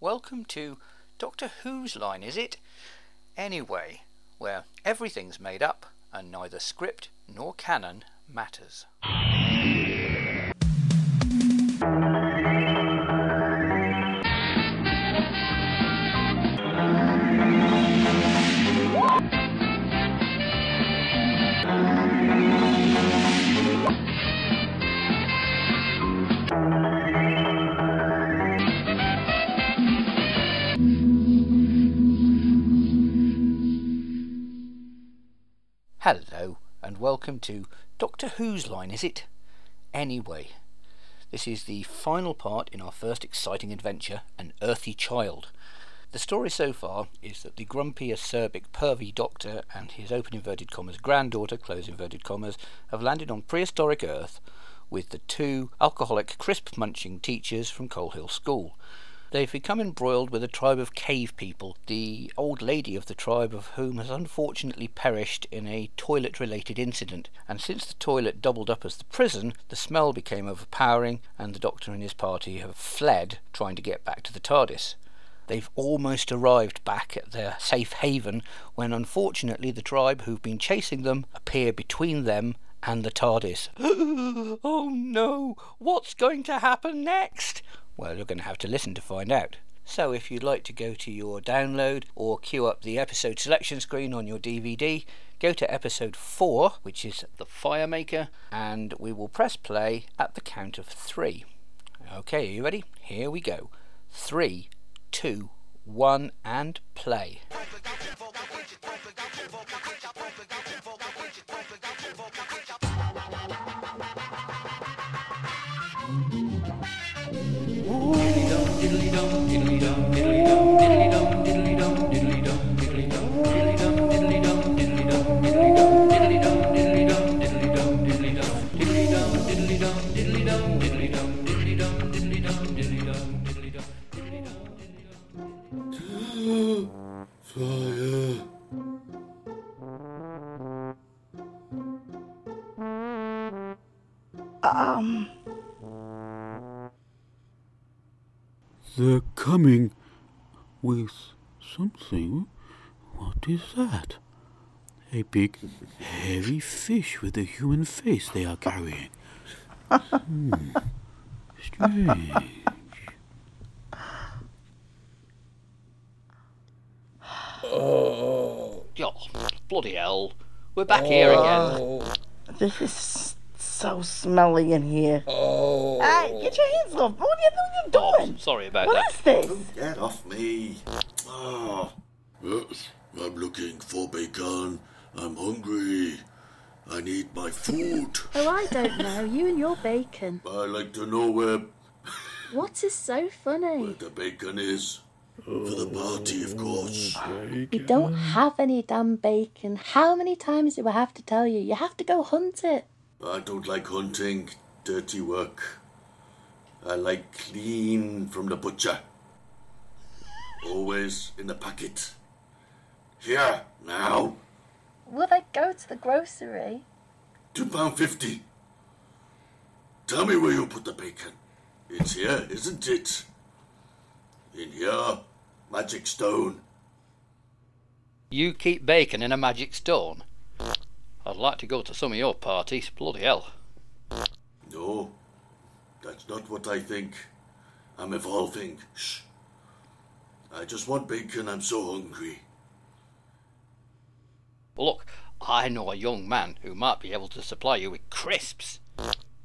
Welcome to Doctor Who's line, is it? Anyway, where everything's made up and neither script nor canon matters. Hello, and welcome to Doctor Who's line, is it? Anyway, this is the final part in our first exciting adventure, An Earthy Child. The story so far is that the grumpy, acerbic, pervy doctor and his open inverted commas granddaughter, close inverted commas, have landed on prehistoric Earth with the two alcoholic, crisp munching teachers from Coal Hill School. They've become embroiled with a tribe of cave people, the old lady of the tribe of whom has unfortunately perished in a toilet related incident, and since the toilet doubled up as the prison, the smell became overpowering, and the doctor and his party have fled, trying to get back to the TARDIS. They've almost arrived back at their safe haven when unfortunately the tribe who've been chasing them appear between them and the TARDIS. oh no, what's going to happen next? Well, you're going to have to listen to find out. So, if you'd like to go to your download or queue up the episode selection screen on your DVD, go to episode 4, which is The Firemaker, and we will press play at the count of 3. Okay, are you ready? Here we go. Three, two, one, and play. Fire. Coming with something. What is that? A big, hairy fish with a human face they are carrying. Hmm. Strange. Oh, bloody hell. We're back here again. this is so smelly in here. Oh. Hey, get your hands off. What are you, what are you doing? Sorry about What that. is this? Get off me. Ah. Yes, I'm looking for bacon. I'm hungry. I need my food. Oh, I don't know. You and your bacon. I like to know where, What is so funny? where funny? the bacon is. For the party, of course. We don't have any damn bacon. How many times do I have to tell you? You have to go hunt it. I don't like hunting, dirty work. I like clean from the butcher. Always in the packet. Here, now. Will they go to the grocery? Two pound fifty. Tell me where you put the bacon. It's here, isn't it? In here, magic stone. You keep bacon in a magic stone? I'd like to go to some of your parties. Bloody hell. No, that's not what I think. I'm evolving. Shh. I just want bacon. I'm so hungry. Look, I know a young man who might be able to supply you with crisps.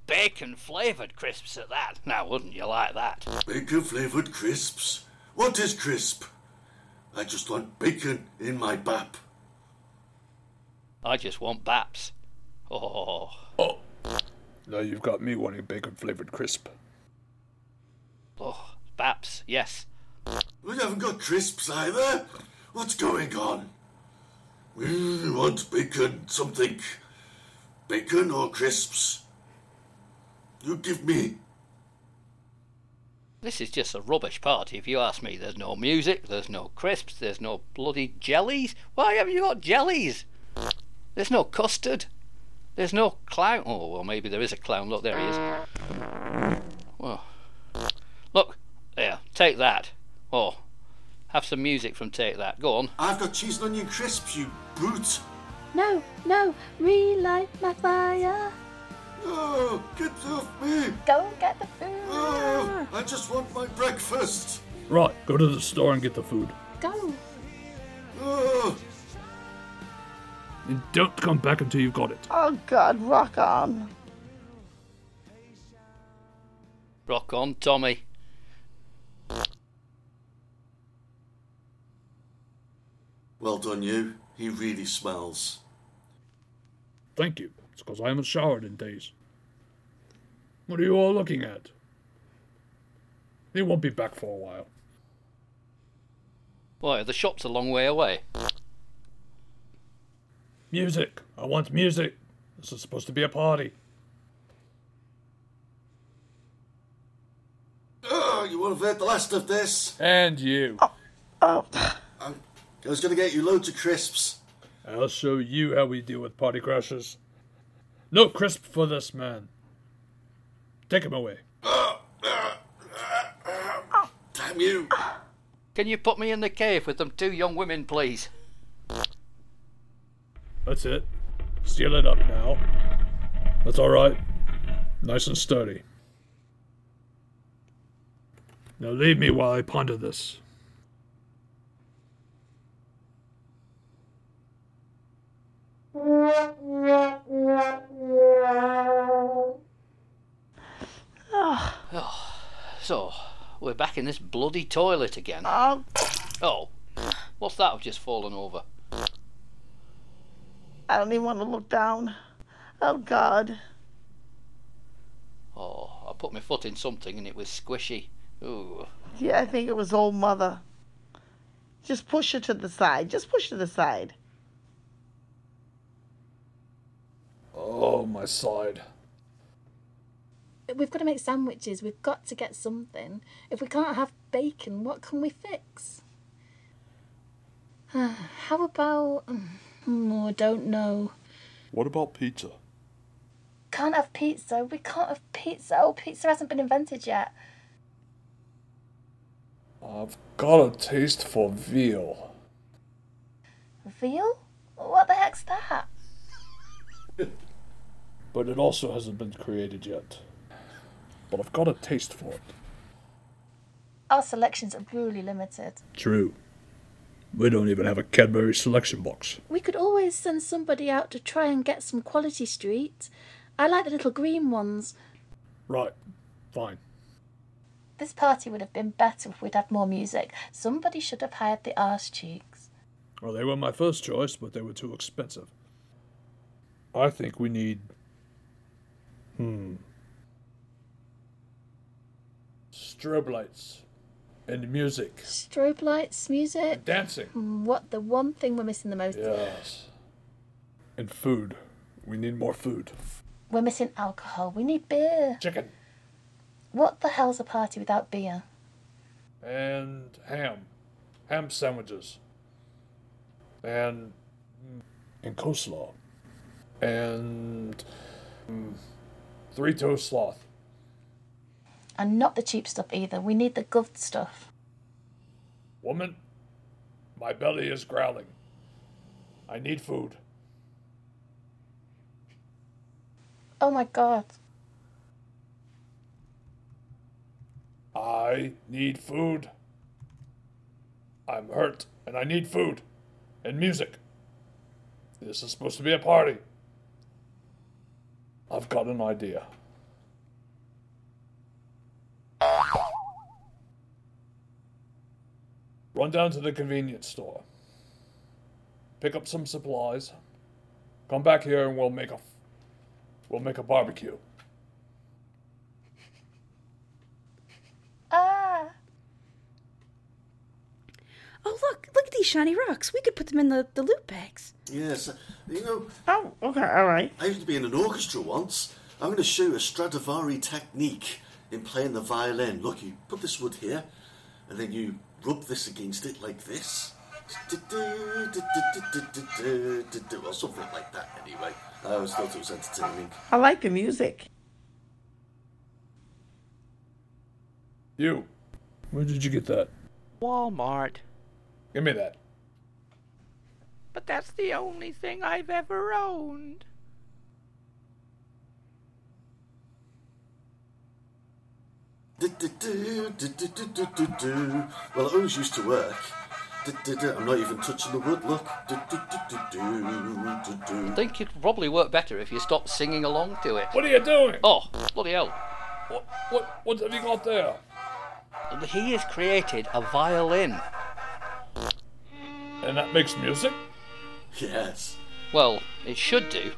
Bacon flavoured crisps at that. Now, wouldn't you like that? Bacon flavored crisps. What is crisp? I just want bacon in my bap. I just want baps. Oh. oh, Now you've got me wanting bacon flavored crisp. oh, baps, yes. We haven't got crisps either. What's going on? We want bacon, something. Bacon or crisps? You give me. This is just a rubbish party, if you ask me. There's no music, there's no crisps, there's no bloody jellies. Why haven't you got jellies? There's no custard. There's no clown. Oh, well, maybe there is a clown. Look, there he is. Well, look, there, take that. Oh, have some music from Take That. Go on. I've got cheese and onion crisps, you brute. No, no, relight my fire. Oh, get off me. Go and get the food. Oh, I just want my breakfast. Right, go to the store and get the food. Go. Oh, And don't come back until you've got it. Oh God, rock on. Rock on, Tommy. well done, you. He really smells. Thank you. It's because I haven't showered in days. What are you all looking at? He won't be back for a while. Why, the shop's a long way away. Music. I want music. This is supposed to be a party. Oh, you won't have heard the last of this. And you. Oh, oh. I was going to get you loads of crisps. I'll show you how we deal with party crashers. No crisp for this man. Take him away. Oh. Damn you. Can you put me in the cave with them two young women, please? That's it. Seal it up now. That's alright. Nice and sturdy. Now leave me while I ponder this. Oh, So, we're back in this bloody toilet again. oh, Oh, what's that I've just fallen over? I don't even want to look down. Oh God. Oh, I put my foot in something and it was squishy. Ooh. Yeah, I think it was old mother. Just push her to the side. Just push to the side. Oh, my side. We've got to make sandwiches. We've got to get something. If we can't have bacon, what can we fix? How about. Um, Oh, I don't know. What about pizza? Can't have pizza. We can't have pizza. Oh, pizza hasn't been invented yet. I've got a taste for veal. Veal? What the heck's that? But it also hasn't been created yet. But I've got a taste for it. Our selections are really limited. True. We don't even have a Cadbury selection box. We could always send somebody out to try and get some quality street. I like the little green ones. Right. Fine. This party would have been better if we'd had more music. Somebody should have hired the arse cheeks. Well, they were my first choice, but they were too expensive. I think we need. Hmm. Strobe lights. And music. Strobe lights, music. And dancing. What the one thing we're missing the most? Yes. And food. We need more food. We're missing alcohol. We need beer. Chicken. What the hell's a party without beer? And ham. Ham sandwiches. And. And coleslaw. And. mm, Three toast sloth. And not the cheap stuff either. We need the good stuff. Woman, my belly is growling. I need food. Oh my god. I need food. I'm hurt and I need food and music. This is supposed to be a party. I've got an idea. Run down to the convenience store. Pick up some supplies. Come back here and we'll make a we'll make a barbecue. Ah. Oh, look, look at these shiny rocks. We could put them in the, the loot bags. Yes, uh, you know, Oh, okay, all right. I used to be in an orchestra once. I'm going to show you a Stradivari technique in playing the violin. Look, you put this wood here, and then you rub this against it like this. Or something like that, anyway. I always thought it was entertaining. I like the music. You. Where did you get that? Walmart. Give me that. But that's the only thing I've ever owned. Well, it always used to work. I'm not even touching the wood, look. I think it'd probably work better if you stopped singing along to it. What are you doing? Oh, bloody hell. What, what, what have you got there? He has created a violin. And that makes music? Yes. Well, it should do.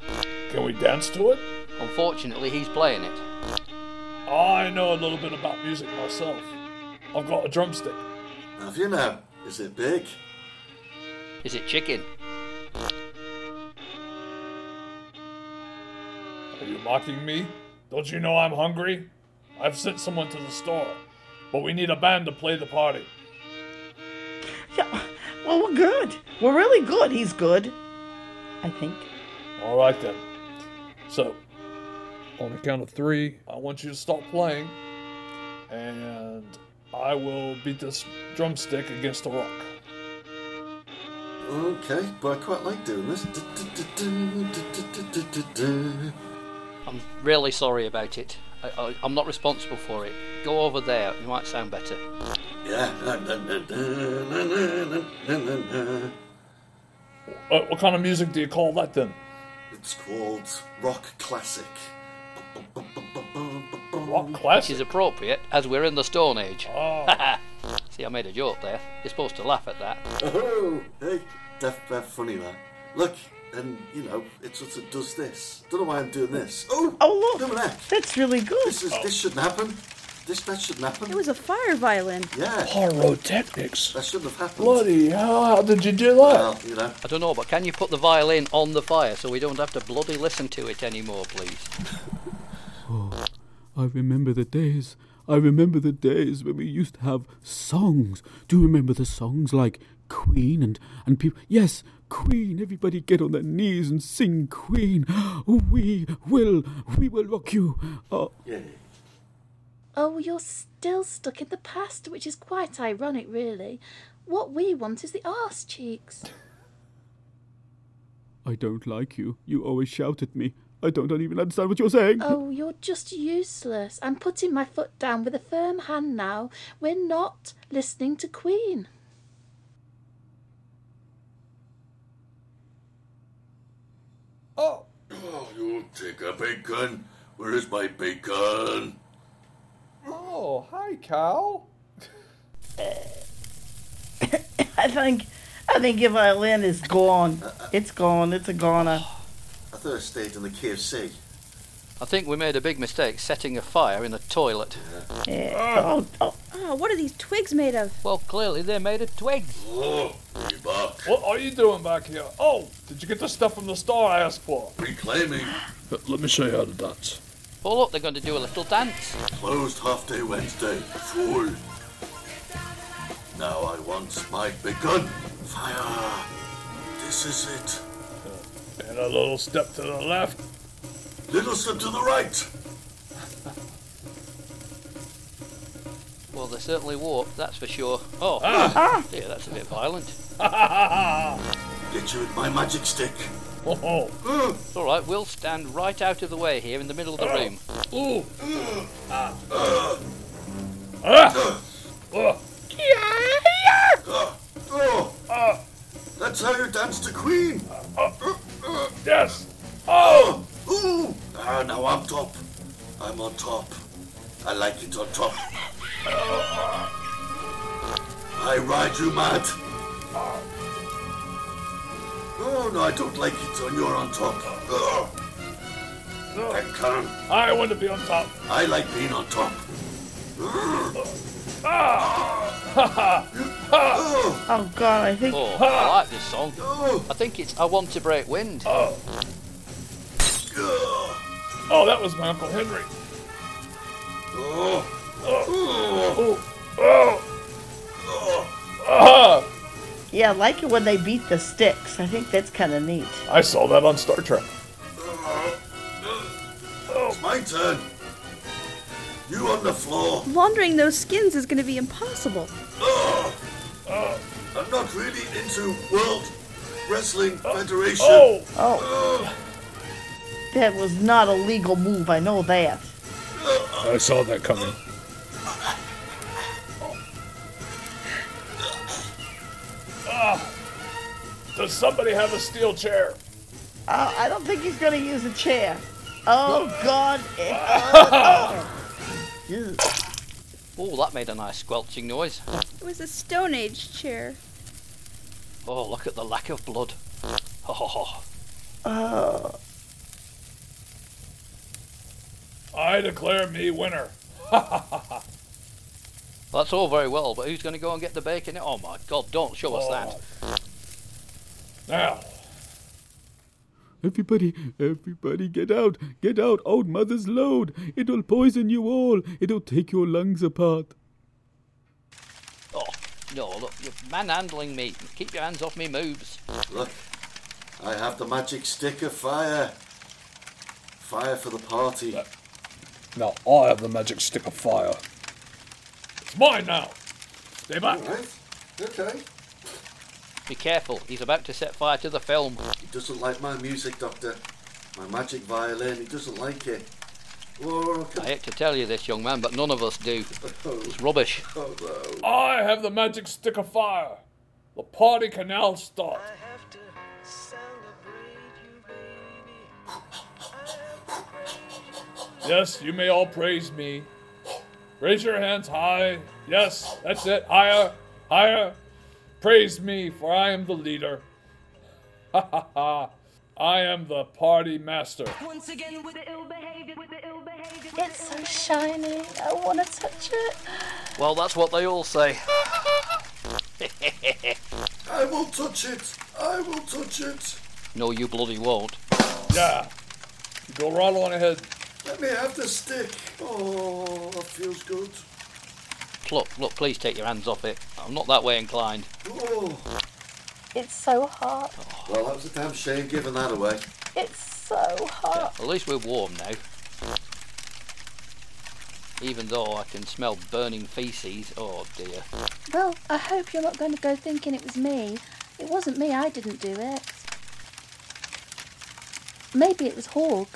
Can we dance to it? Unfortunately, he's playing it. I know a little bit about music myself. I've got a drumstick. Have you now? Is it big? Is it chicken? Are you mocking me? Don't you know I'm hungry? I've sent someone to the store, but we need a band to play the party. Yeah, well, we're good. We're really good. He's good. I think. All right then. So, on the count of three, I want you to stop playing, and I will beat this drumstick against a rock. Okay, but I quite like doing this. I'm really sorry about it. I, am not responsible for it. Go over there, it might sound better. Yeah. What, what kind of music do you call that then? It's called rock classic. Rock Which is appropriate as we're in the Stone Age. Oh, See, I made a joke there. You're supposed to laugh at that. Oh, hey, that's that's funny that. Look, and you know, it sort of does this. Don't know why I'm doing this. Oh, Oh, look. look at that. That's really good. This is this shouldn't happen. This that shouldn't happen. It was a fire violin. yeah, pyrotechnics. that shouldn't have happened. Bloody hell, how did you do that? Well, you know, I don't know, but can you put the violin on the fire so we don't have to bloody listen to it anymore, please? Oh, I remember the days. I remember the days when we used to have songs. Do you remember the songs like Queen and and people? Yes, Queen. Everybody get on their knees and sing Queen. Oh, we will, we will rock you. Oh. Oh, you're still stuck in the past, which is quite ironic, really. What we want is the arse cheeks. I don't like you. You always shout at me. I don't even understand what you're saying. Oh, you're just useless. I'm putting my foot down with a firm hand now. We're not listening to Queen. Oh, Oh, you take a bacon. Where is my bacon? oh, hi, Cal. I think. I think your violin is gone. It's gone. It's a goner. Oh, I thought I stayed in the KFC. I think we made a big mistake setting a fire in the toilet. Yeah. Oh, oh, Oh, oh what are these twigs made of? Well, clearly they're made of twigs. Oh, be back. What are you doing back here? Oh, did you get the stuff from the store I asked for? Reclaiming. Uh, let me show you how to dance. Oh, look, they're going to do a little dance. Closed half day Wednesday. Fool. Now I want my bacon. Fire. This is it. And a little step to the left. Little step to the right. Well, they certainly warped, that's for sure. Oh, ah. dear, that's a bit violent. Get you with my magic stick. Oh, oh. Uh, all right, we'll stand right out of the way here in the middle of the ah. room. Ooh. uh, Ah. Oh. uh, oh, that's how you dance to Queen. Mm. Yes. Oh. Ooh. Ah, now I'm top. I'm on top. I like it on top. I ride you mad. Oh no, I don't like it when you're on top. Ugh. I can't. I want to be on top. I like being on top. Oh, oh God! I think. Oh, I like this song. oh, I think it's I Want to Break Wind. oh. Oh, that was my Uncle Henry. Oh, Oh. Oh. Ah. Yeah, I like it when they beat the sticks. I think that's kind of neat. I saw that on Star Trek. it's my turn. You on the floor. Laundering those skins is going to be impossible. Oh, not really into World Wrestling Federation. Oh! Oh. That was not a legal move, I know that. I saw that coming. Ah, does somebody have a steel chair? Uh, I don't think he's gonna use a chair. Oh, God. Oh, Ew. Oh, that made a nice squelching noise. It was a Stone Age chair. Oh, look at the lack of blood. Oh, Oh. I declare me winner. that's all very well, but who's going to go and get the bacon? Oh my God! Don't show us that. Oh. Now, Everybody, everybody, get out, get out, old mother's load. It'll poison you all. It'll take your lungs apart. Oh no! Look, you're manhandling me. Keep your hands off me moves. Look, I have the magic stick of fire. Fire for the party. now I have the magic stick of fire. It's mine now. Stay back. Alright, okay. Be careful. He's about to set fire to the film. He doesn't like my music, Doctor. My magic violin, he doesn't like it. Whoa, I come hate to tell you this, young man, but none of us do. oh, It's rubbish. oh no. I have the magic stick of fire. The party can now start. Yes, you may all praise me. Raise your hands high. Yes, that's it. Higher, higher. Praise me, for I am the leader. Ha ha ha. I am the party master. Once again with the ill behavior, with the ill behavior. It's so shiny. I want to touch it. Well, that's what they all say. I will touch it. I will touch it. No, you bloody won't. Yeah. You go right on ahead. Let me have the stick. Oh, that feels good. Look, look, please take your hands off it. I'm not that way inclined. Oh, It's so hot. Oh. well, that was a damn shame giving that away. It's so hot. At least we're warm now. Even though I can smell burning feces. Oh dear. Well, I hope you're not going to go thinking it was me. It wasn't me, I didn't do it. Maybe it was Hawk.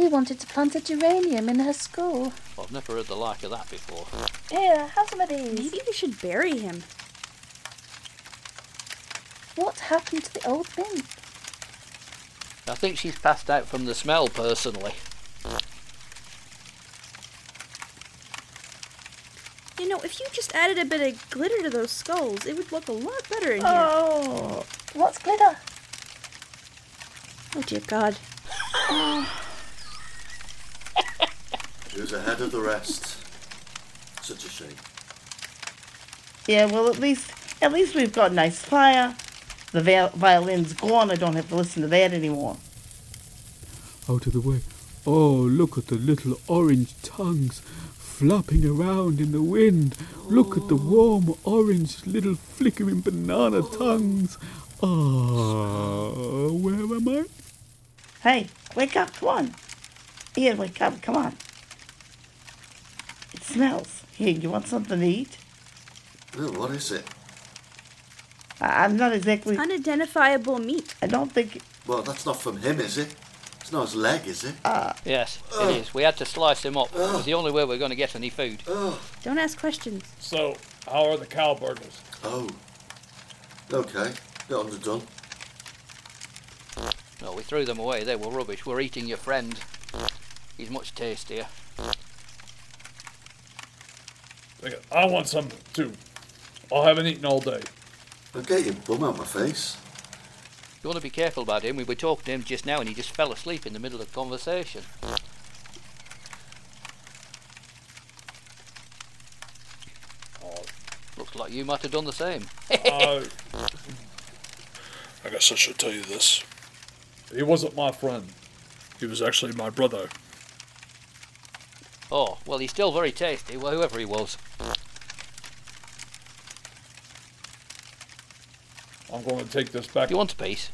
He wanted to plant a geranium in her school. I've never heard the like of that before. Here, have some of these. Maybe we should bury him. What happened to the old mint? I think she's passed out from the smell, personally. You know, if you just added a bit of glitter to those skulls, it would look a lot better in here. Oh, what's glitter? Oh dear God. Oh. He was ahead of the rest. Such a shame. Yeah, well, at least, at least we've got nice fire. The vi- violin's gone. I don't have to listen to that anymore. Out of the way. Oh, look at the little orange tongues flapping around in the wind. Look at the warm orange little flickering banana tongues. Ah, where am I? Hey, wake up! Come on. Ian, wake up! Come on. It smells. Here, you want something to eat? Oh, what is it? I- I'm not exactly. Unidentifiable meat. I don't think. Well, that's not from him, is it? It's not his leg, is it? Ah. Yes, it is. We had to slice him up. It was the only way we are going to get any food. Oh, Don't ask questions. So, how are the cow burgers? oh. Okay, bit underdone. No, we threw them away. They were rubbish. We're eating your friend. He's much tastier. I want some too. I haven't eaten all day. I'll get your bum out my face. You want to be careful about him. We were talking to him just now and he just fell asleep in the middle of the conversation. Oh, Looks like you might have done the same. I guess I should tell you this. He wasn't my friend. He was actually my brother. Oh, well, he's still very tasty, well, whoever he was. I'm going to take this back. Do you want a piece?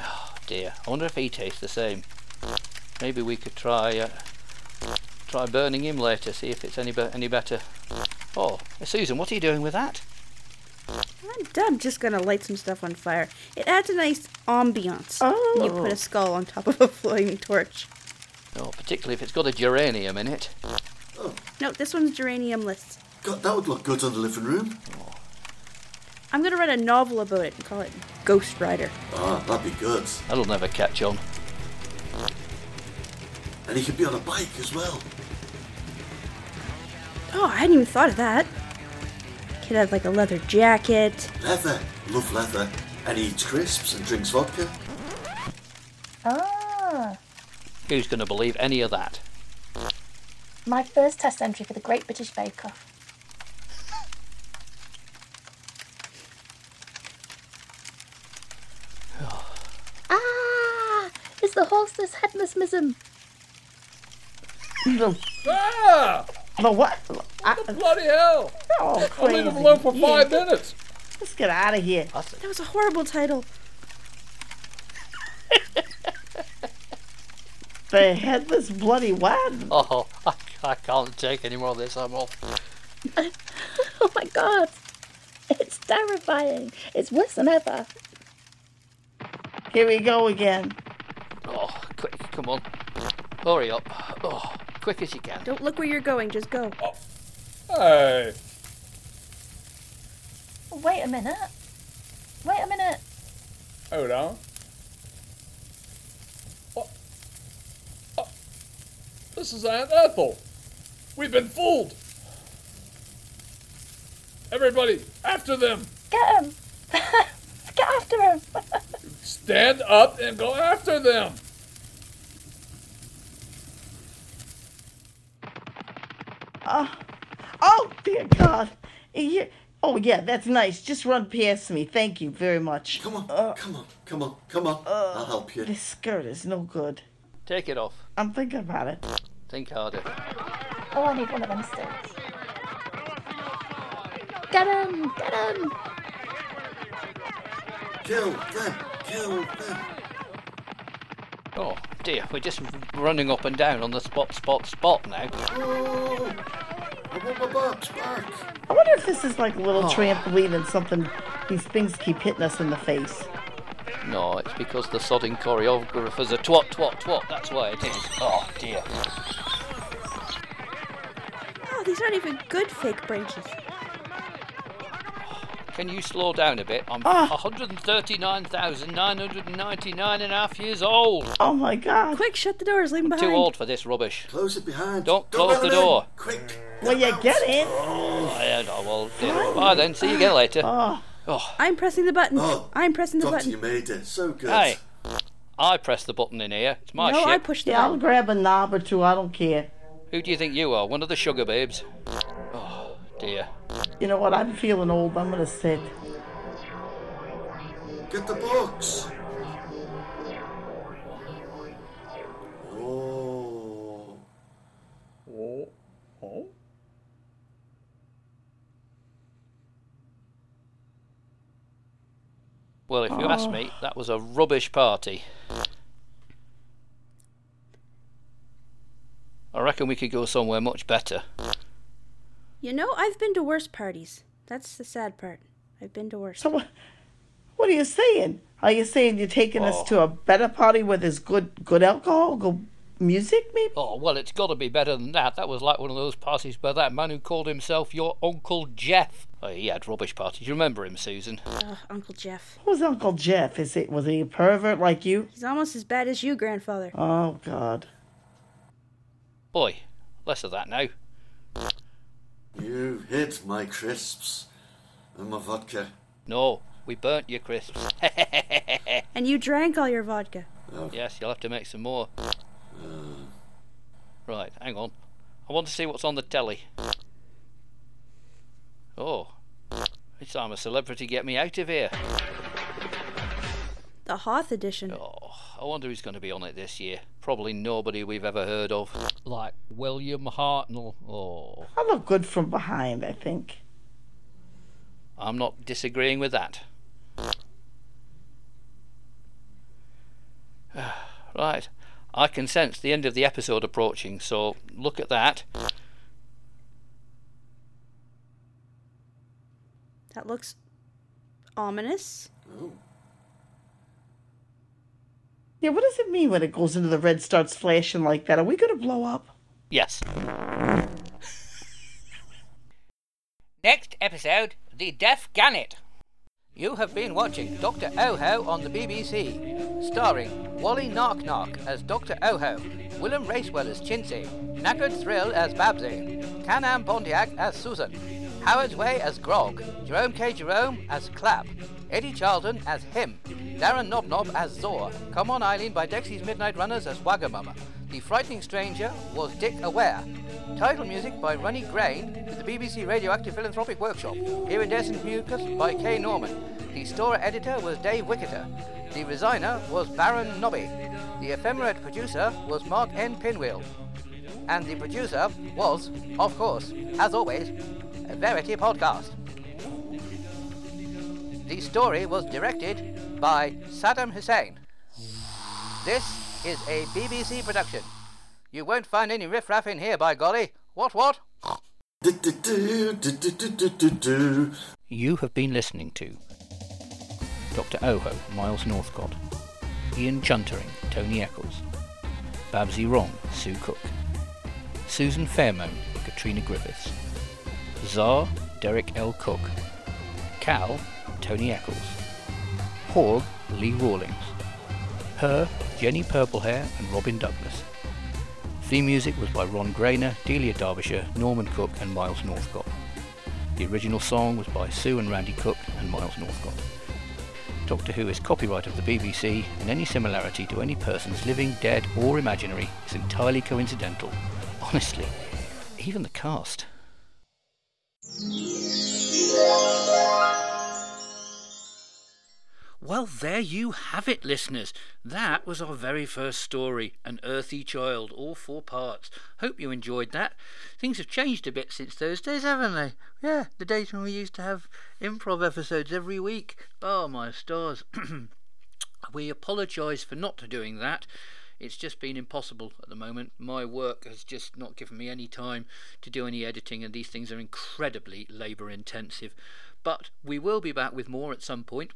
Oh, dear. I wonder if he tastes the same. Maybe we could try uh, try burning him later, see if it's any be- any better. Oh, Susan, what are you doing with that? I'm, I'm just gonna light some stuff on fire. It adds a nice ambiance when you put Oh. a skull on top of a flaming torch. Oh, particularly if it's got a geranium in it. Oh. No, this one's geranium-less. God, that would look good on the living room. I'm gonna write a novel about it and call it Ghost Rider. Ah, that'd be good. That'll never catch on. And he could be on a bike as well. Oh, I hadn't even thought of that. Could have like a leather jacket. Leather. Love leather. And he eats crisps and drinks vodka. Ah, Who's going to believe any of that? my first test entry for the Great British Bake Off. ah, it's the horseless headlessmism. The, Ah! The what? I, Bloody hell! oh, I'll leave him alone for Yeah, five minutes. Let's get out of here. That was a horrible title. The headless bloody what? Oh, I, I can't take any more of this. I'm off. Oh my god, it's terrifying. It's worse than ever. Here we go again. Oh, quick, come on. Hurry up. Oh, quick as you can. Don't look where you're going, just go. Oh. Hey, Wait a minute. Wait a minute. hold on. What? Oh, this is Aunt Ethel. We've been fooled. Everybody, after them! Get him. Get after him. Stand up and go after them! Oh, dear God. Yeah. Oh, yeah, that's nice. Just run past me. Thank you very much. Come on, uh, come on, come on, come on. Uh, I'll help you. This skirt is no good. Take it off. I'm thinking about it. Think harder. Oh, I need one of them sticks. Get him. Get him. Kill them, kill them. Oh, dear, we're just running up and down on the spot, spot, spot now. Oh, I want my box back. I wonder if this is like a little trampoline and something. These things keep hitting us in the face. No, it's because the sodding choreographer's a twat, twat, twat. That's why it is. Oh, dear. Oh, these aren't even good fake branches. Can you slow down a bit? I'm Ah. 139,999 and a half years old. Oh my God. Quick, shut the doors, leave them behind. Too old for this rubbish. Close it behind. Don't Don't close the them in. door. Quick. Will you get in? I don't know, well, dear. Bye then, see you again later. Oh, I'm pressing the button. Oh, I'm pressing the Doctor, you button. made it. So good. Hey, I press the button in here. It's my No, I ship. pushed the yeah, I'll grab a knob or two. I don't care. Who do you think you are? One of the Sugababes? Oh, dear. You know what? I'm feeling old. I'm gonna sit. Get the books. Oh. Oh, oh. Well, if you ask me, that was a rubbish party. I reckon we could go somewhere much better. You know, I've been to worse parties. That's the sad part. I've been to worse. So what? What are you saying? Are you saying you're taking us to oh. a better party where there's good, good alcohol, good music, maybe? Oh, well, it's got to be better than that. That was like one of those parties where that man who called himself your Uncle Jeff. Oh, he had rubbish parties. You remember him, Susan? Ugh, Uncle Jeff. Who's Uncle Jeff? Is it was he a pervert like you? He's almost as bad as you, grandfather. Oh God. Boy, less of that now. You hid my crisps and my vodka. No, we burnt your crisps. And you drank all your vodka. Oh. yes, you'll have to make some more. Uh. Right, hang on. I want to see what's on the telly. Oh, it's time a celebrity get me out of here. The Hoth edition. Oh, I wonder who's going to be on it this year. Probably nobody we've ever heard of. Like William Hartnell. Oh, I look good from behind. I think. I'm not disagreeing with that. right, I can sense the end of the episode approaching, so look at that. That looks ominous. Yeah, what does it mean when it goes into the red starts flashing like that? Are we gonna blow up? Yes. Next episode The Deaf Gannet. You have been watching Dr. Oho on the BBC, starring Wally Knock as Dr. Oho, Willem Racewell as Chintzy, Knackered Thrill as Babsy, Can-Am Pontiac as Susan, Howard's Way as Grog, Jerome K. Jerome as Clap, Eddie Charlton as Him, Darren Nob Nob as Zor, Come On Eileen by Dexy's Midnight Runners as Wagamama, The Frightening Stranger was Dick Aware, Title music by Runny Grain with the BBC Radioactive Philanthropic Workshop. Iridescent Mucus by Kay Norman. The store editor was Dave Wicketer. The resigner was Baron Nobby. The ephemerate producer was Mark N. Pinwheel. And the producer was, of course, as always, a Verity Podcast. The story was directed by Saddam Hussein. This is a BBC production. You won't find any riffraff in here, by golly. What, what? You have been listening to Dr. Oho, Miles Northcott, Ian Chuntering, Tony Eccles, Babsy Wrong, Sue Cook, Susan Fairmont, Katrina Griffiths, Czar, Derek L. Cook, Cal, Tony Eccles, Hog, Lee Rawlings, Her, Jenny Purplehair and Robin Douglas. Theme music was by Ron Grainer, Delia Derbyshire, Norman Cook and Miles Northcott. The original song was by Sue and Randy Cook and Miles Northcott. Doctor Who is copyright of the BBC, and any similarity to any persons living, dead, or imaginary is entirely coincidental. Honestly, even the cast. Well, there you have it, listeners. That was our very first story, An Earthy Child, all four parts. Hope you enjoyed that. Things have changed a bit since those days, haven't they? Yeah, the days when we used to have improv episodes every week. Oh, my stars. we apologise for not doing that. It's just been impossible at the moment. My work has just not given me any time to do any editing, and these things are incredibly labour intensive. But we will be back with more at some point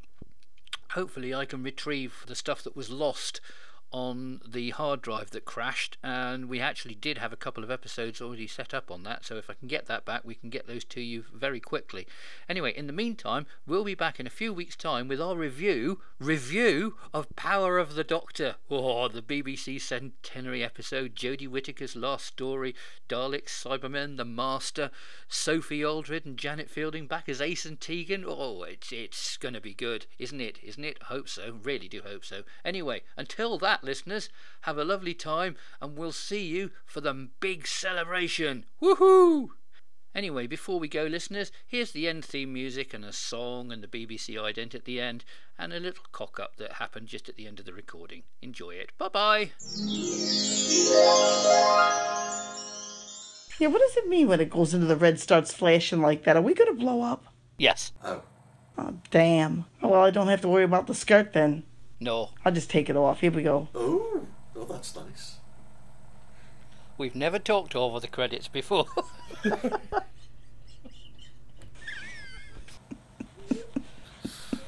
hopefully I can retrieve the stuff that was lost on the hard drive that crashed and we actually did have a couple of episodes already set up on that so if I can get that back we can get those to you very quickly. Anyway in the meantime we'll be back in a few weeks time with our review review of Power of the Doctor. Oh the BBC centenary episode Jodie Whittaker's last story Daleks Cybermen the Master Sophie Aldred and Janet Fielding back as Ace and Tegan. Oh it's it's going to be good isn't it? Isn't it? Hope so. Really do hope so. Anyway until that listeners have a lovely time and we'll see you for the big celebration woohoo Anyway, before we go, listeners, here's the end theme music and a song and the BBC ident at the end, and a little cock up that happened just at the end of the recording. Enjoy it. Bye bye. Yeah, what does it mean when it goes into the red starts flashing like that? Are we gonna blow up? Yes. Oh, Oh, damn. Well, I don't have to worry about the skirt then. No. I'll just take it off. Here we go. oh, oh, that's nice. We've never talked over the credits before.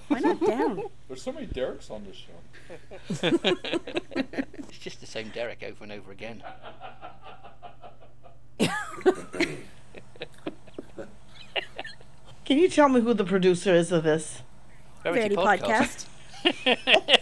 Why not down? There's so many Derek's on this show. it's just the same Derek over and over again. Can you tell me who the producer is of this? Verity podcast.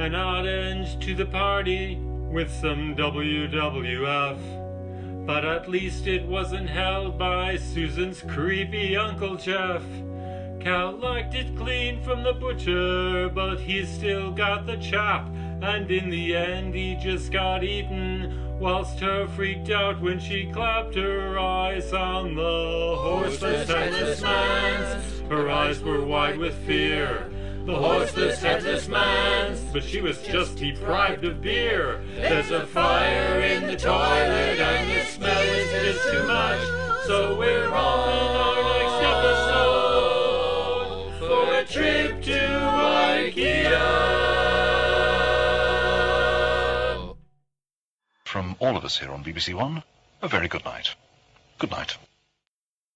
An odd end to the party with some WWF. But at least it wasn't held by Susan's creepy Uncle Jeff. Cal liked it clean from the butcher, but he's still got the chap. And in the end, he just got eaten whilst her freaked out when she clapped her eyes on the horseless headless man's. Her eyes were wide with fear. The horseless headless man's, but she was just deprived of beer. There's a fire in the toilet and the smell is just too much. So we're in our next episode for a trip to IKEA. From all of us here on BBC One, a very good night. Good night.